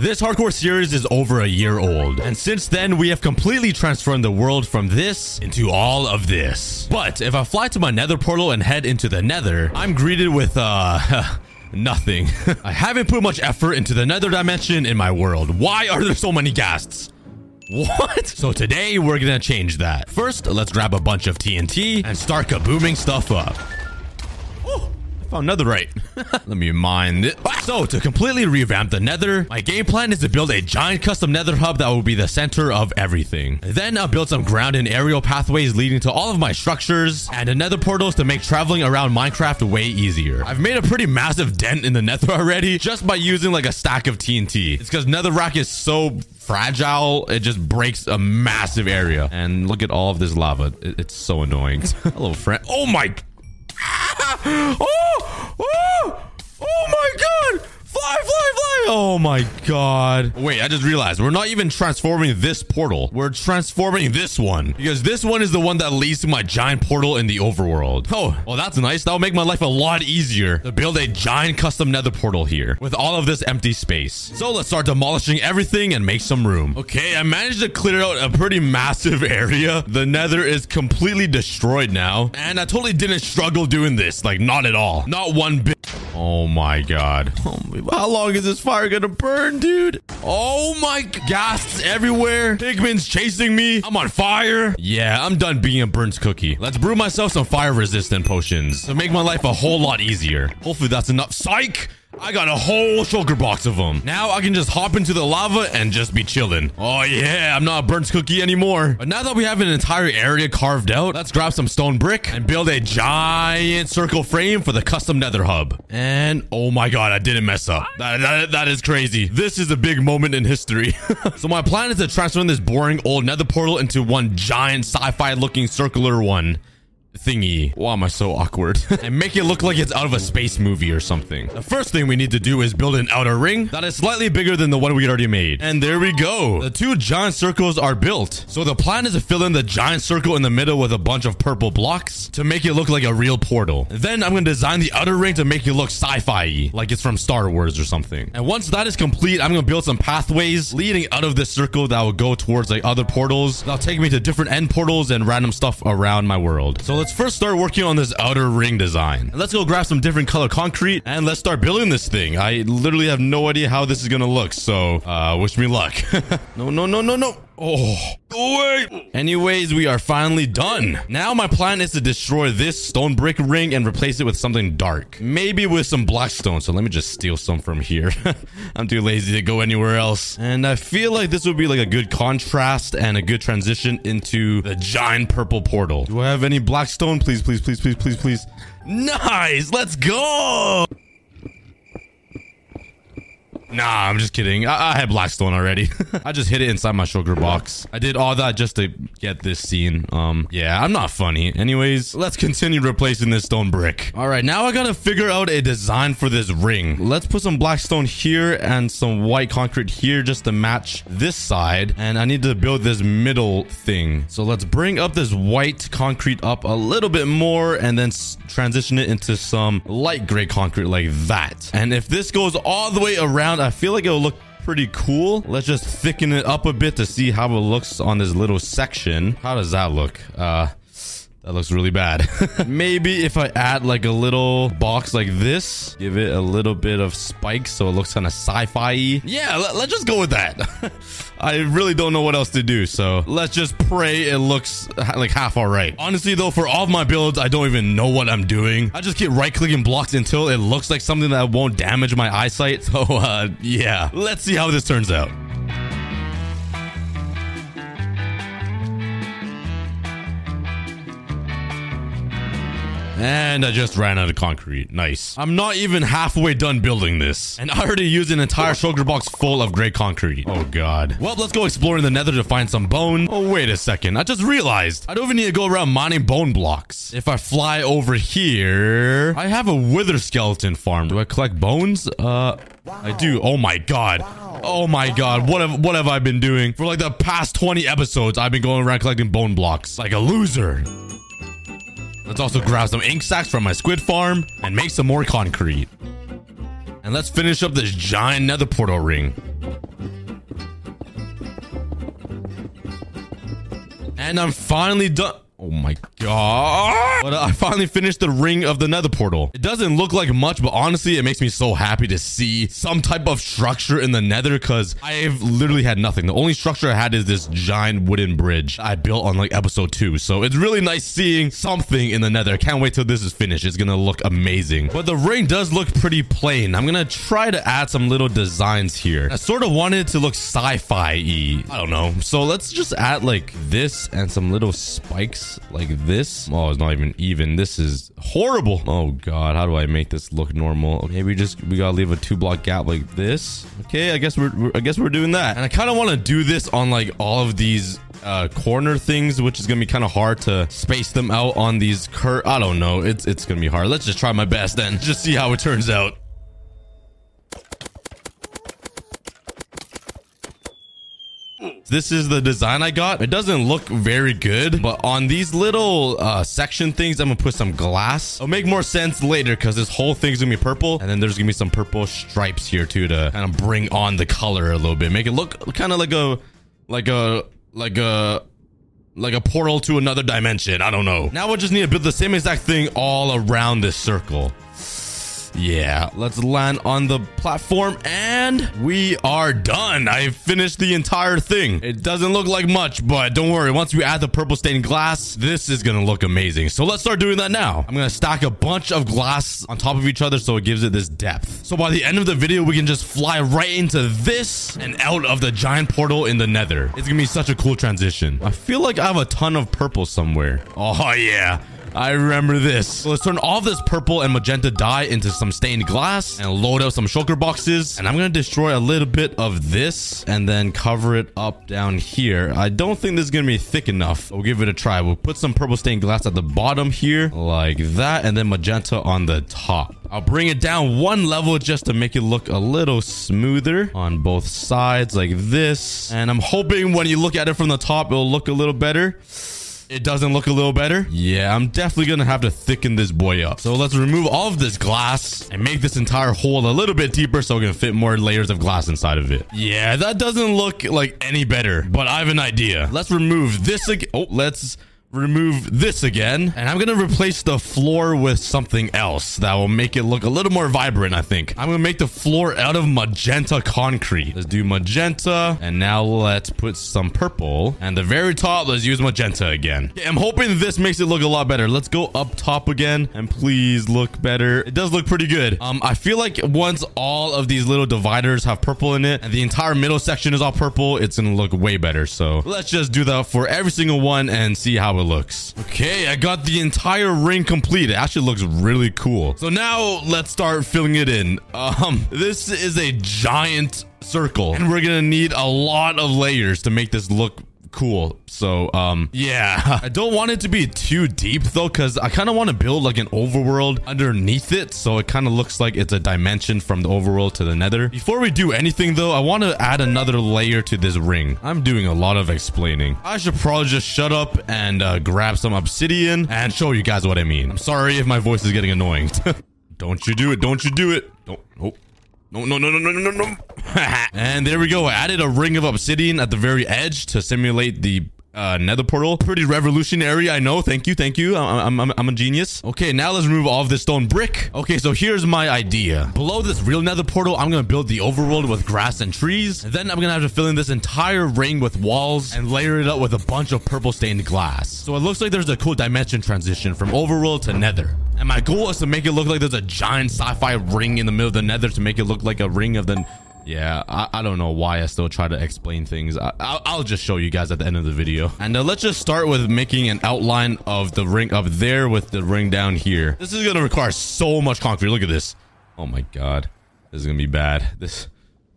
This hardcore series is over a year old, and since then we have completely transformed the world from this into all of this. But if I fly to my nether portal and head into the nether, I'm greeted with, uh... Nothing. I haven't put much effort into the nether dimension in my world. Why are there so many ghasts? What? So today we're gonna change that. First, let's grab a bunch of TNT and start kabooming stuff up. Oh, found netherite. Let me mine it. So to completely revamp the nether, my game plan is to build a giant custom nether hub that will be the center of everything. Then I'll build some ground and aerial pathways leading to all of my structures and nether portals to make traveling around Minecraft way easier. I've made a pretty massive dent in the nether already just by using like a stack of TNT. It's because netherrack is so fragile. It just breaks a massive area. And look at all of this lava. It's so annoying. Hello, friend. Oh my. oh, oh, oh my god. Fly, fly, fly. Oh my god. Wait, I just realized we're not even transforming this portal. We're transforming this one because this one is the one that leads to my giant portal in the overworld. Oh, well, that's nice. That'll make my life a lot easier to build a giant custom nether portal here with all of this empty space. So let's start demolishing everything and make some room. Okay, I managed to clear out a pretty massive area. The nether is completely destroyed now. And I totally didn't struggle doing this. Like, not at all. Not one bit. Oh my god. Oh my, how long is this fire gonna burn, dude? Oh my ghasts everywhere. Pigman's chasing me. I'm on fire. Yeah, I'm done being a burnt cookie. Let's brew myself some fire resistant potions to make my life a whole lot easier. Hopefully that's enough. Psych! I got a whole shulker box of them. Now I can just hop into the lava and just be chilling. Oh yeah, I'm not a burnt cookie anymore. But now that we have an entire area carved out, let's grab some stone brick and build a giant circle frame for the custom nether hub. And oh my god, I didn't mess up. That, that, that is crazy. This is a big moment in history. so my plan is to transform this boring old nether portal into one giant sci-fi looking circular one thingy. Why am I so awkward? and make it look like it's out of a space movie or something. The first thing we need to do is build an outer ring that is slightly bigger than the one we already made. And there we go. The two giant circles are built. So the plan is to fill in the giant circle in the middle with a bunch of purple blocks to make it look like a real portal. Then I'm going to design the outer ring to make it look sci-fi like it's from Star Wars or something. And once that is complete, I'm going to build some pathways leading out of this circle that will go towards like other portals. That'll take me to different end portals and random stuff around my world. So let's first start working on this outer ring design. Let's go grab some different color concrete and let's start building this thing. I literally have no idea how this is gonna look, so uh, wish me luck. no, no, no, no, no. Oh, wait. Anyways, we are finally done. Now my plan is to destroy this stone brick ring and replace it with something dark. Maybe with some black stone. So let me just steal some from here. I'm too lazy to go anywhere else. And I feel like this would be like a good contrast and a good transition into the giant purple portal. Do I have any black stone? Please, please, please, please, please, please. Nice. Let's go. Nah, I'm just kidding. I, I had Blackstone already. I just hid it inside my shulker box. I did all that just to get this scene. Um, yeah, I'm not funny. Anyways, let's continue replacing this stone brick. All right, now I gotta figure out a design for this ring. Let's put some blackstone here and some white concrete here just to match this side. And I need to build this middle thing. So let's bring up this white concrete up a little bit more and then transition it into some light gray concrete like that. And if this goes all the way around, I feel like it'll look pretty cool. Let's just thicken it up a bit to see how it looks on this little section. How does that look? Uh, that looks really bad. Maybe if I add like a little box like this, give it a little bit of spikes so it looks kind of sci-fi Yeah, let, let's just go with that. I really don't know what else to do, so let's just pray it looks like half all right. Honestly, though, for all of my builds, I don't even know what I'm doing. I just keep right-clicking blocks until it looks like something that won't damage my eyesight. So, uh, yeah, let's see how this turns out. And I just ran out of concrete. Nice. I'm not even halfway done building this. And I already used an entire shulker box full of gray concrete. Oh god. Well, let's go exploring the nether to find some bone. Oh, wait a second. I just realized I don't even need to go around mining bone blocks. If I fly over here, I have a wither skeleton farm. Do I collect bones? Uh, I do. Oh my god. Oh my god. What have what have I been doing? For like the past 20 episodes, I've been going around collecting bone blocks. Like a loser. Let's also grab some ink sacks from my squid farm and make some more concrete. And let's finish up this giant nether portal ring. And I'm finally done. Oh my god. But uh, I finally finished the ring of the nether portal. It doesn't look like much, but honestly, it makes me so happy to see some type of structure in the nether because I've literally had nothing. The only structure I had is this giant wooden bridge I built on like episode two. So it's really nice seeing something in the nether. I can't wait till this is finished. It's gonna look amazing. But the ring does look pretty plain. I'm gonna try to add some little designs here. I sort of wanted it to look sci-fi-y. I don't know. So let's just add like this and some little spikes like this. Oh, it's not even even. This is horrible. Oh god, how do I make this look normal? Okay, we just we gotta leave a two block gap like this. Okay, I guess we're, we're I guess we're doing that. And I kind of want to do this on like all of these uh, corner things, which is gonna be kind of hard to space them out on these cur. I don't know. It's it's gonna be hard. Let's just try my best then. Just see how it turns out. This is the design I got. It doesn't look very good, but on these little uh, section things, I'm gonna put some glass. It'll make more sense later because this whole thing's gonna be purple. And then there's gonna be some purple stripes here too to kind of bring on the color a little bit. Make it look kind of like a, like a, like a, like a portal to another dimension. I don't know. Now we'll just need to build the same exact thing all around this circle. Yeah, let's land on the platform and we are done. I finished the entire thing. It doesn't look like much, but don't worry. Once we add the purple stained glass, this is going to look amazing. So let's start doing that now. I'm going to stack a bunch of glass on top of each other so it gives it this depth. So by the end of the video, we can just fly right into this and out of the giant portal in the nether. It's going to be such a cool transition. I feel like I have a ton of purple somewhere. Oh yeah. I remember this. So let's turn all this purple and magenta dye into some stained glass and load up some shulker boxes. And I'm going to destroy a little bit of this and then cover it up down here. I don't think this is going to be thick enough. We'll give it a try. We'll put some purple stained glass at the bottom here like that and then magenta on the top. I'll bring it down one level just to make it look a little smoother on both sides like this. And I'm hoping when you look at it from the top, it'll look a little better. It doesn't look a little better. Yeah, I'm definitely going to have to thicken this boy up. So let's remove all of this glass and make this entire hole a little bit deeper so we can fit more layers of glass inside of it. Yeah, that doesn't look like any better, but I have an idea. Let's remove this again. Oh, let's remove this again. And I'm going to replace the floor with something else that will make it look a little more vibrant, I think. I'm going to make the floor out of magenta concrete. Let's do magenta. And now let's put some purple. And the very top, let's use magenta again. I'm hoping this makes it look a lot better. Let's go up top again. And please look better. It does look pretty good. Um, I feel like once all of these little dividers have purple in it and the entire middle section is all purple, it's going to look way better. So let's just do that for every single one and see how it looks. Okay, I got the entire ring complete. It actually looks really cool. So now let's start filling it in. Um, this is a giant circle and we're gonna need a lot of layers to make this look cool. So, um, yeah, I don't want it to be too deep though, because I kind of want to build like an overworld underneath it. So it kind of looks like it's a dimension from the overworld to the nether. Before we do anything though, I want to add another layer to this ring. I'm doing a lot of explaining. I should probably just shut up and uh, grab some obsidian and show you guys what I mean. I'm sorry if my voice is getting annoying. don't you do it. Don't you do it. Don't. Oh. No, no, no, no, no, no, no. and there we go. I added a ring of obsidian at the very edge to simulate the uh, nether portal. Pretty revolutionary, I know. Thank you, thank you. I'm, I'm, I'm a genius. Okay, now let's remove all of this stone brick. Okay, so here's my idea. Below this real nether portal, I'm gonna build the overworld with grass and trees. And then I'm gonna have to fill in this entire ring with walls and layer it up with a bunch of purple stained glass. So it looks like there's a cool dimension transition from overworld to nether. And my goal is to make it look like there's a giant sci-fi ring in the middle of the nether to make it look like a ring of the yeah, I, I don't know why I still try to explain things. I, I'll just show you guys at the end of the video. And uh, let's just start with making an outline of the ring up there with the ring down here. This is going to require so much concrete. Look at this. Oh my god. This is going to be bad. This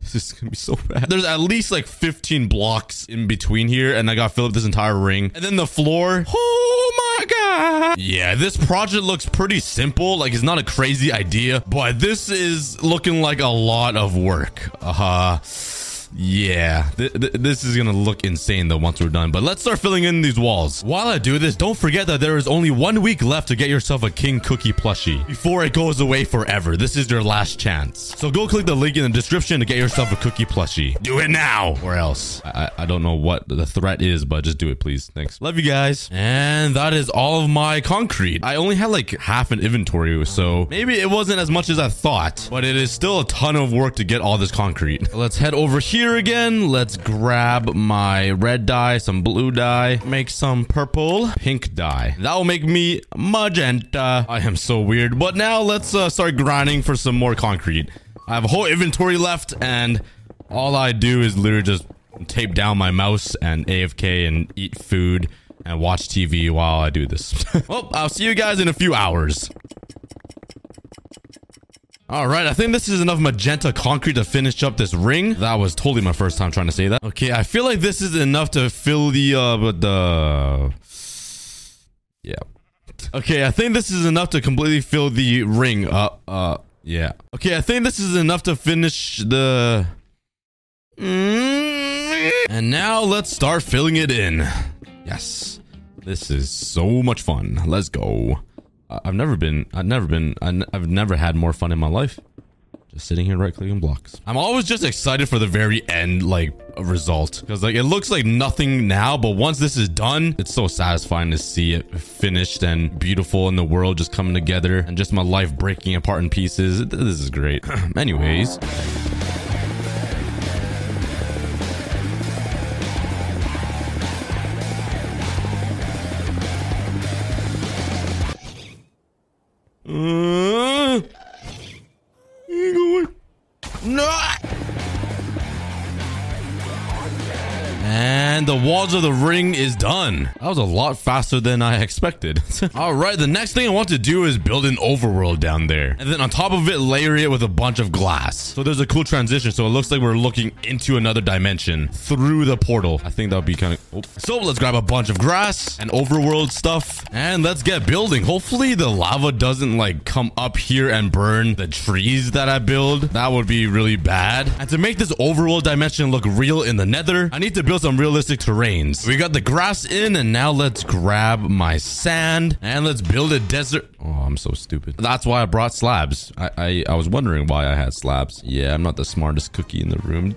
this is gonna be so bad. There's at least like 15 blocks in between here, and I gotta fill up this entire ring. And then the floor. Oh my god. Yeah, this project looks pretty simple. Like it's not a crazy idea, but this is looking like a lot of work. Uh-huh. Yeah, th th this is gonna look insane though once we're done. But let's start filling in these walls. While I do this, don't forget that there is only one week left to get yourself a King Cookie plushie before it goes away forever. This is your last chance. So go click the link in the description to get yourself a cookie plushie. Do it now or else. I, I don't know what the threat is, but just do it, please. Thanks. Love you guys. And that is all of my concrete. I only had like half an inventory, so maybe it wasn't as much as I thought, but it is still a ton of work to get all this concrete. Let's head over here again. Let's grab my red dye, some blue dye, make some purple, pink dye. That will make me magenta. I am so weird. But now let's uh, start grinding for some more concrete. I have a whole inventory left and all I do is literally just tape down my mouse and AFK and eat food and watch TV while I do this. well, I'll see you guys in a few hours. All right, I think this is enough magenta concrete to finish up this ring. That was totally my first time trying to say that. Okay, I feel like this is enough to fill the, uh, the... Yeah. Okay, I think this is enough to completely fill the ring. Uh, uh, yeah. Okay, I think this is enough to finish the... And now let's start filling it in. Yes. This is so much fun. Let's go. I've never been, I've never been, I've never had more fun in my life. Just sitting here right clicking blocks. I'm always just excited for the very end, like, result. Because, like, it looks like nothing now, but once this is done, it's so satisfying to see it finished and beautiful and the world just coming together and just my life breaking apart in pieces. This is great. Anyways. Walls of the ring is done. That was a lot faster than I expected. All right, the next thing I want to do is build an overworld down there. And then on top of it, layer it with a bunch of glass. So there's a cool transition. So it looks like we're looking into another dimension through the portal. I think that would be kind of... Oh. So let's grab a bunch of grass and overworld stuff. And let's get building. Hopefully the lava doesn't like come up here and burn the trees that I build. That would be really bad. And to make this overworld dimension look real in the nether, I need to build some realistic terrains. We got the grass in and now let's grab my sand and let's build a desert. Oh, I'm so stupid. That's why I brought slabs. I, I, I was wondering why I had slabs. Yeah, I'm not the smartest cookie in the room.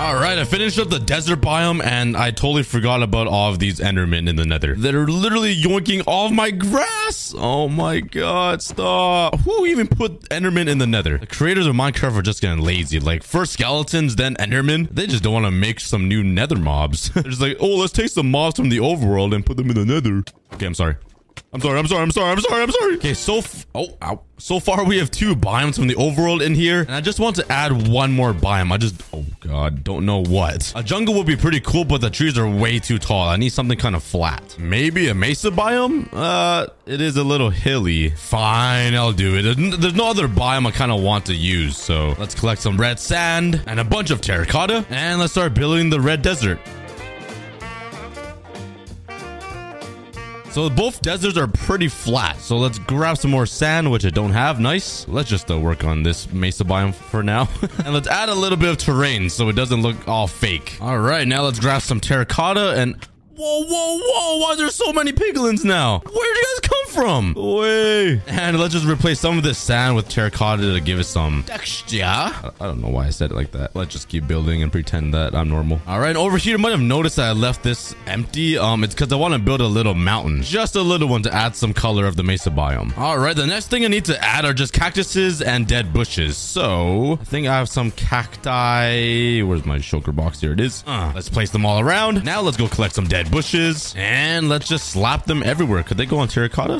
All right, I finished up the desert biome and I totally forgot about all of these endermen in the nether. They're literally yoinking all of my grass. Oh my god, stop. Who even put endermen in the nether? The creators of Minecraft are just getting lazy. Like first skeletons, then endermen. They just don't want to make some new nether mobs. They're just like, oh, let's take some mobs from the overworld and put them in the nether. Okay, I'm sorry. I'm sorry, I'm sorry, I'm sorry, I'm sorry, I'm sorry. Okay, so oh, ow. So far we have two biomes from the overworld in here, and I just want to add one more biome. I just, oh god, don't know what. A jungle would be pretty cool, but the trees are way too tall. I need something kind of flat. Maybe a mesa biome? Uh, it is a little hilly. Fine, I'll do it. There's no other biome I kind of want to use, so let's collect some red sand and a bunch of terracotta, and let's start building the red desert. So both deserts are pretty flat. So let's grab some more sand, which I don't have. Nice. Let's just uh, work on this mesa biome for now. and let's add a little bit of terrain so it doesn't look all fake. All right, now let's grab some terracotta and Whoa, whoa, whoa. Why are there so many piglins now? Where did you guys come from? Way. And let's just replace some of this sand with terracotta to give it some texture. I don't know why I said it like that. Let's just keep building and pretend that I'm normal. All right, over here, you might have noticed that I left this empty. Um, It's because I want to build a little mountain. Just a little one to add some color of the mesa biome. All right, the next thing I need to add are just cactuses and dead bushes. So I think I have some cacti. Where's my shulker box? Here it is. Uh, let's place them all around. Now let's go collect some dead bushes and let's just slap them everywhere. Could they go on terracotta?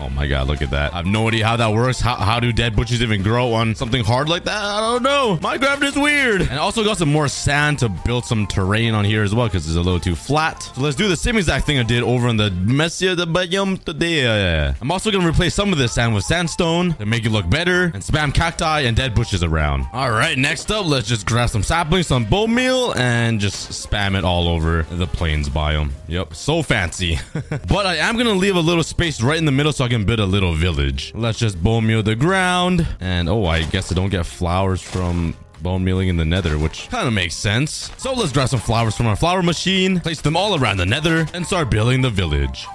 Oh my god, look at that. I have no idea how that works. How, how do dead bushes even grow on something hard like that? I don't know. Minecraft is weird. And also got some more sand to build some terrain on here as well because it's a little too flat. So let's do the same exact thing I did over in the mesa desert biome today. I'm also going to replace some of this sand with sandstone to make it look better and spam cacti and dead bushes around. All right, next up, let's just grab some saplings, some bone meal, and just spam it all over the plains biome. Yep, so fancy. but I am going to leave a little space right in the middle so I can build a little village. Let's just bone meal the ground. And oh, I guess I don't get flowers from bone mealing in the nether, which kind of makes sense. So let's grab some flowers from our flower machine, place them all around the nether, and start building the village.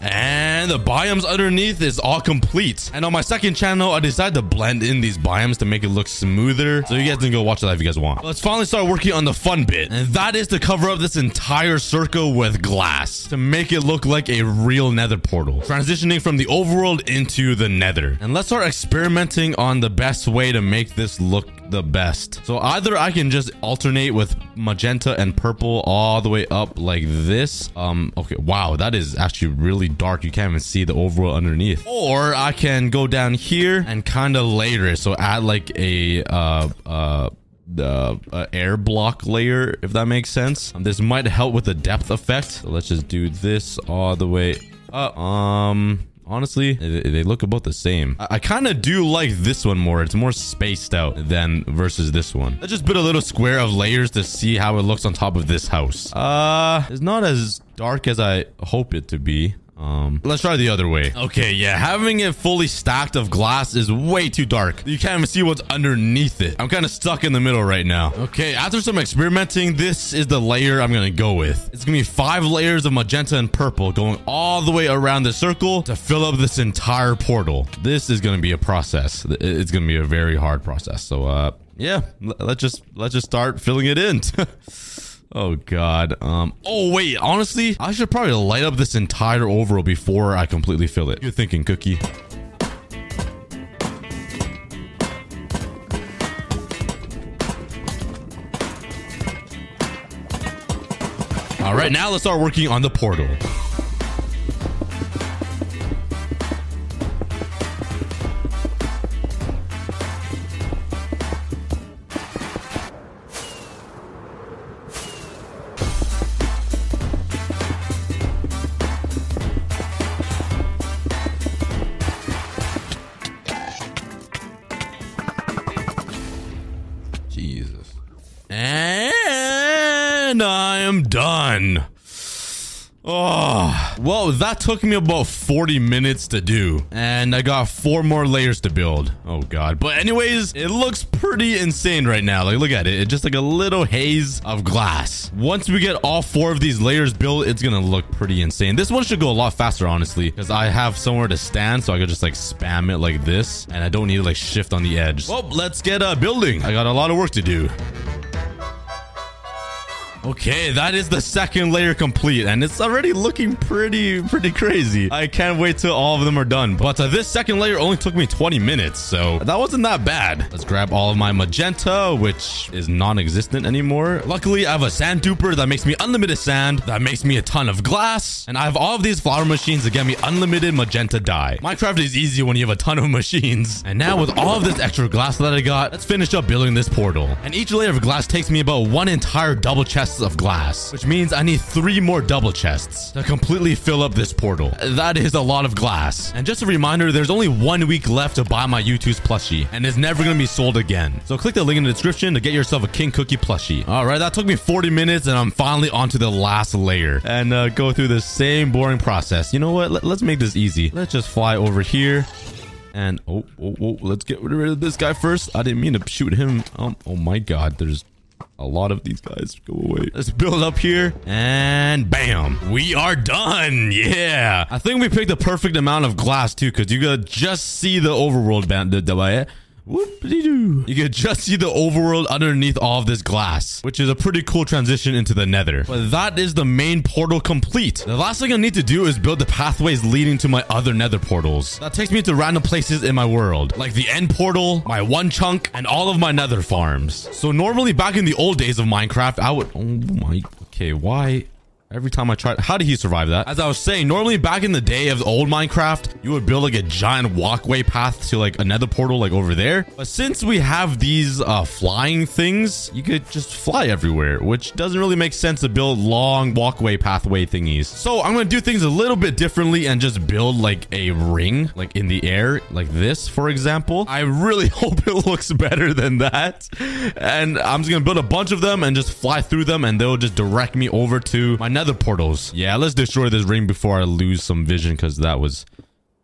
And the biomes underneath is all complete. And on my second channel, I decided to blend in these biomes to make it look smoother. So you guys can go watch that if you guys want. Let's finally start working on the fun bit. And that is to cover up this entire circle with glass to make it look like a real nether portal. Transitioning from the overworld into the nether. And let's start experimenting on the best way to make this look the best. So either I can just alternate with magenta and purple all the way up like this. Um, okay, wow, that is actually really dark. You can't even see the overworld underneath. Or I can go down here and kind of layer it. So add like a, uh, uh, the uh, air block layer, if that makes sense. Um, this might help with the depth effect. So let's just do this all the way up. Um, honestly, they look about the same. I, I kind of do like this one more. It's more spaced out than versus this one. Let's just put a little square of layers to see how it looks on top of this house. Uh, it's not as dark as I hope it to be. Um, let's try the other way. Okay, yeah, having it fully stacked of glass is way too dark. You can't even see what's underneath it. I'm kind of stuck in the middle right now. Okay, after some experimenting, this is the layer I'm gonna go with. It's gonna be five layers of magenta and purple going all the way around the circle to fill up this entire portal. This is gonna be a process. It's gonna be a very hard process. So, uh, yeah, let's just let's just start filling it in. Oh god. Um. Oh wait. Honestly, I should probably light up this entire overall before I completely fill it. You're thinking, Cookie. All right, now let's start working on the portal. That took me about 40 minutes to do. And I got four more layers to build. Oh, God. But anyways, it looks pretty insane right now. Like, look at it. It's just like a little haze of glass. Once we get all four of these layers built, it's going to look pretty insane. This one should go a lot faster, honestly, because I have somewhere to stand. So I could just like spam it like this. And I don't need to like shift on the edge. Well, let's get uh, building. I got a lot of work to do. Okay, that is the second layer complete, and it's already looking pretty, pretty crazy. I can't wait till all of them are done. But uh, this second layer only took me 20 minutes, so that wasn't that bad. Let's grab all of my magenta, which is non-existent anymore. Luckily, I have a sand duper that makes me unlimited sand, that makes me a ton of glass, and I have all of these flower machines that get me unlimited magenta dye. Minecraft is easy when you have a ton of machines. And now with all of this extra glass that I got, let's finish up building this portal. And each layer of glass takes me about one entire double chest chests of glass, which means I need three more double chests to completely fill up this portal. That is a lot of glass. And just a reminder, there's only one week left to buy my Youtooz plushie, and it's never going to be sold again. So click the link in the description to get yourself a King Cookie plushie. All right, that took me 40 minutes, and I'm finally onto the last layer and uh, go through the same boring process. You know what? Let, let's make this easy. Let's just fly over here. And oh, oh, oh, let's get rid of this guy first. I didn't mean to shoot him. Um, oh my god, there's a lot of these guys go away. Let's build up here and bam, we are done. Yeah. I think we picked the perfect amount of glass too, because you could just see the overworld band. Whoop-de-doo. You can just see the overworld underneath all of this glass, which is a pretty cool transition into the nether. But that is the main portal complete. The last thing I need to do is build the pathways leading to my other nether portals. That takes me to random places in my world, like the end portal, my one chunk, and all of my nether farms. So normally back in the old days of Minecraft, I would... Oh my Okay, why? Every time I tried, how did he survive that? As I was saying, normally back in the day of old Minecraft, you would build like a giant walkway path to like another portal like over there. But since we have these uh, flying things, you could just fly everywhere, which doesn't really make sense to build long walkway pathway thingies. So I'm going to do things a little bit differently and just build like a ring like in the air like this, for example. I really hope it looks better than that. And I'm just going to build a bunch of them and just fly through them and they'll just direct me over to my nether portals. Yeah, let's destroy this ring before I lose some vision because that was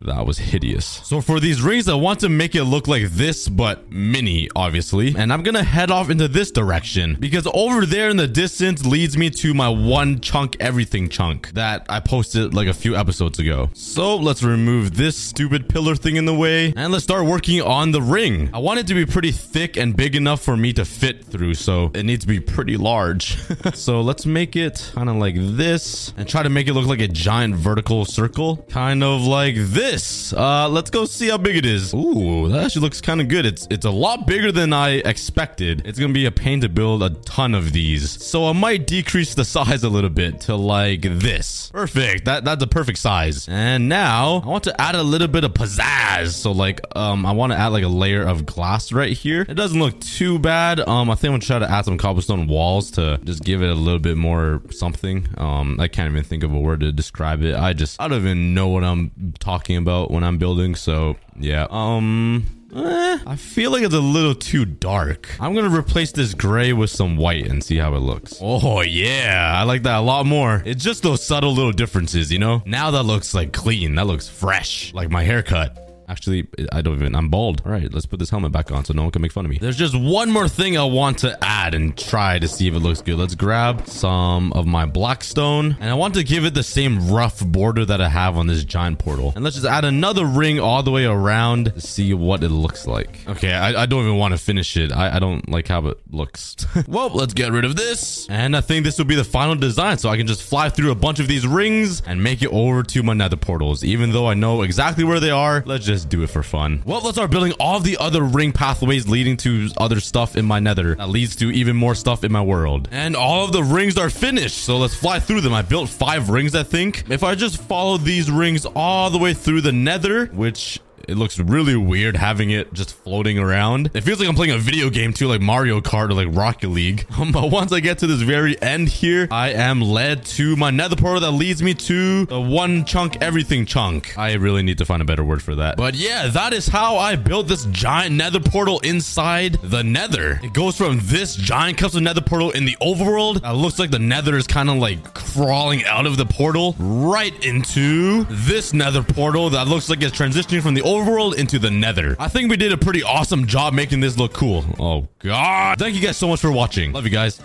that was hideous. So for these rings, I want to make it look like this, but mini, obviously. And I'm gonna head off into this direction because over there in the distance leads me to my one chunk everything chunk that I posted like a few episodes ago. So let's remove this stupid pillar thing in the way and let's start working on the ring. I want it to be pretty thick and big enough for me to fit through. So it needs to be pretty large. so let's make it kind of like this and try to make it look like a giant vertical circle, kind of like this this. Uh, let's go see how big it is. Ooh, that actually looks kind of good. It's it's a lot bigger than I expected. It's gonna be a pain to build a ton of these. So I might decrease the size a little bit to like this. Perfect. That that's a perfect size. And now I want to add a little bit of pizzazz. So like um I want to add like a layer of glass right here. It doesn't look too bad. Um I think I'm gonna try to add some cobblestone walls to just give it a little bit more something. Um I can't even think of a word to describe it. I just I don't even know what I'm talking about when I'm building. So yeah. Um. Eh, I feel like it's a little too dark. I'm gonna replace this gray with some white and see how it looks. Oh yeah, I like that a lot more. It's just those subtle little differences, you know? Now that looks like clean. That looks fresh, like my haircut. Actually, I don't even, I'm bald. All right, let's put this helmet back on so no one can make fun of me. There's just one more thing I want to add and try to see if it looks good. Let's grab some of my blackstone and I want to give it the same rough border that I have on this giant portal. And let's just add another ring all the way around to see what it looks like. Okay, I, I don't even want to finish it. I, I don't like how it looks. well, let's get rid of this. And I think this will be the final design so I can just fly through a bunch of these rings and make it over to my nether portals. Even though I know exactly where they are, let's just just do it for fun. Well, let's start building all the other ring pathways leading to other stuff in my nether that leads to even more stuff in my world. And all of the rings are finished, so let's fly through them. I built five rings, I think. If I just follow these rings all the way through the nether, which it looks really weird having it just floating around. It feels like I'm playing a video game too, like Mario Kart or like Rocket League. but once I get to this very end here, I am led to my nether portal that leads me to the one chunk everything chunk. I really need to find a better word for that. But yeah, that is how I built this giant nether portal inside the nether. It goes from this giant custom nether portal in the overworld. It looks like the nether is kind of like crawling out of the portal right into this nether portal that looks like it's transitioning from the overworld overworld into the nether. I think we did a pretty awesome job making this look cool. Oh, God. Thank you guys so much for watching. Love you guys.